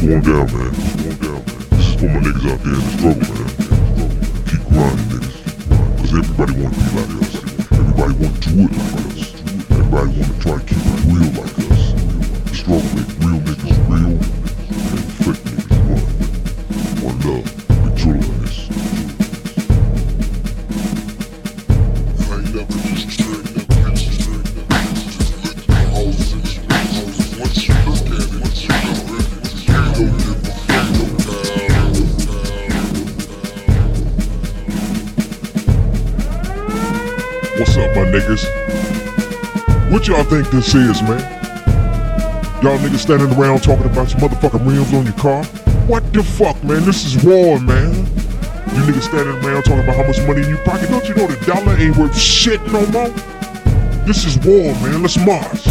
going down, man. This is for my niggas out there in the struggle, man. Keep grinding, niggas. Cause everybody wanna be like us. Everybody wanna do it like us. Everybody wanna try to keep it real like us. The struggle make real niggas real and fake niggas run. One love. What's up, my niggas? What y'all think this is, man? Y'all niggas standing around talking about your motherfucking rims on your car? What the fuck, man? This is war, man. You niggas standing around talking about how much money in your pocket. Don't you know the dollar ain't worth shit no more? This is war, man. Let's march.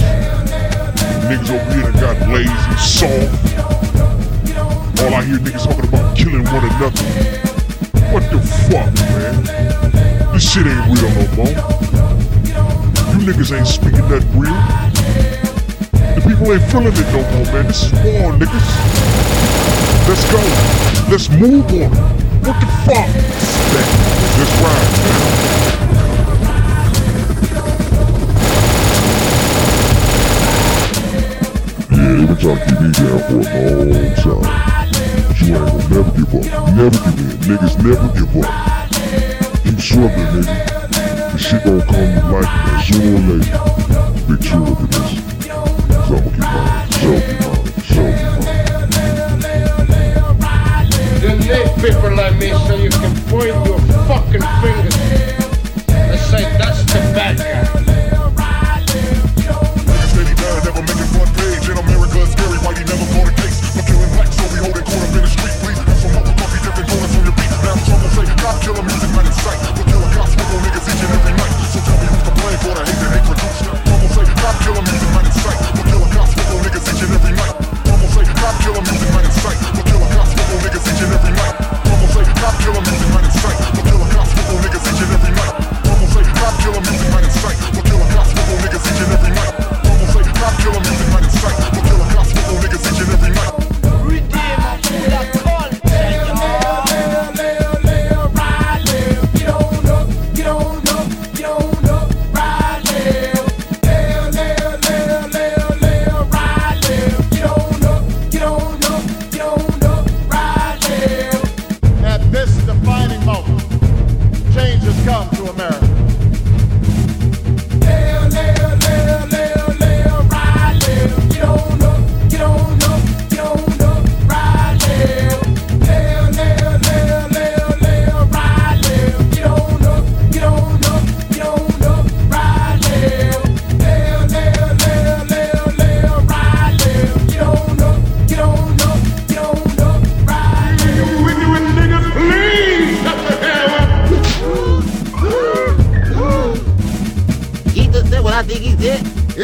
Niggas over here that got lazy, soft. All I hear niggas talking about killing one another. What the fuck, man? This shit ain't real no more. You niggas ain't speaking that real. The people ain't feeling it no more, man. This is war, niggas. Let's go. Let's move on. What the fuck? Let's ride, man. Yeah, been trying to keep down for a long time. But you ain't gonna never give up. Never give in. Niggas never give up. Nigga. This shit gonna come to and sooner or later. Big. So I'ma keep mine. So keep mine. So keep mine. You need people like me so you can point your fucking fingers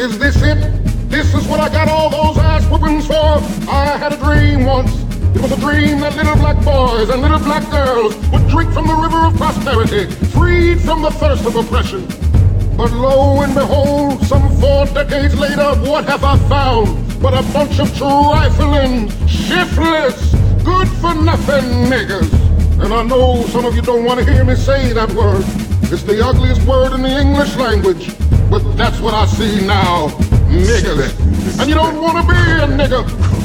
Is this it? This is what I got all those ass whoopings for. I had a dream once. It was a dream that little black boys and little black girls would drink from the river of prosperity, freed from the thirst of oppression. But lo and behold, some four decades later, what have I found? But a bunch of trifling, shiftless, good for nothing niggas. And I know some of you don't want to hear me say that word. It's the ugliest word in the English language. But that's what I see now. Niggas. And you don't want to be a nigga.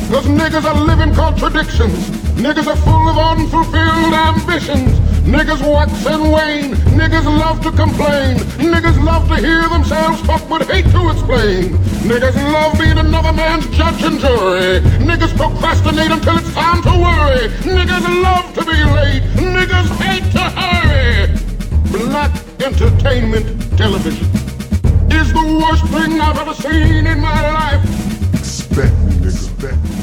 Because niggas are living contradictions. Niggas are full of unfulfilled ambitions. Niggas wax and wane. Niggas love to complain. Niggas love to hear themselves talk but hate to explain. Niggas love being another man's judge and jury. Niggas procrastinate until it's time to worry. Niggas love to be late. Niggas hate to hurry. Black entertainment television is the worst thing I've ever seen in my life. Expect me, nigga. Expect me.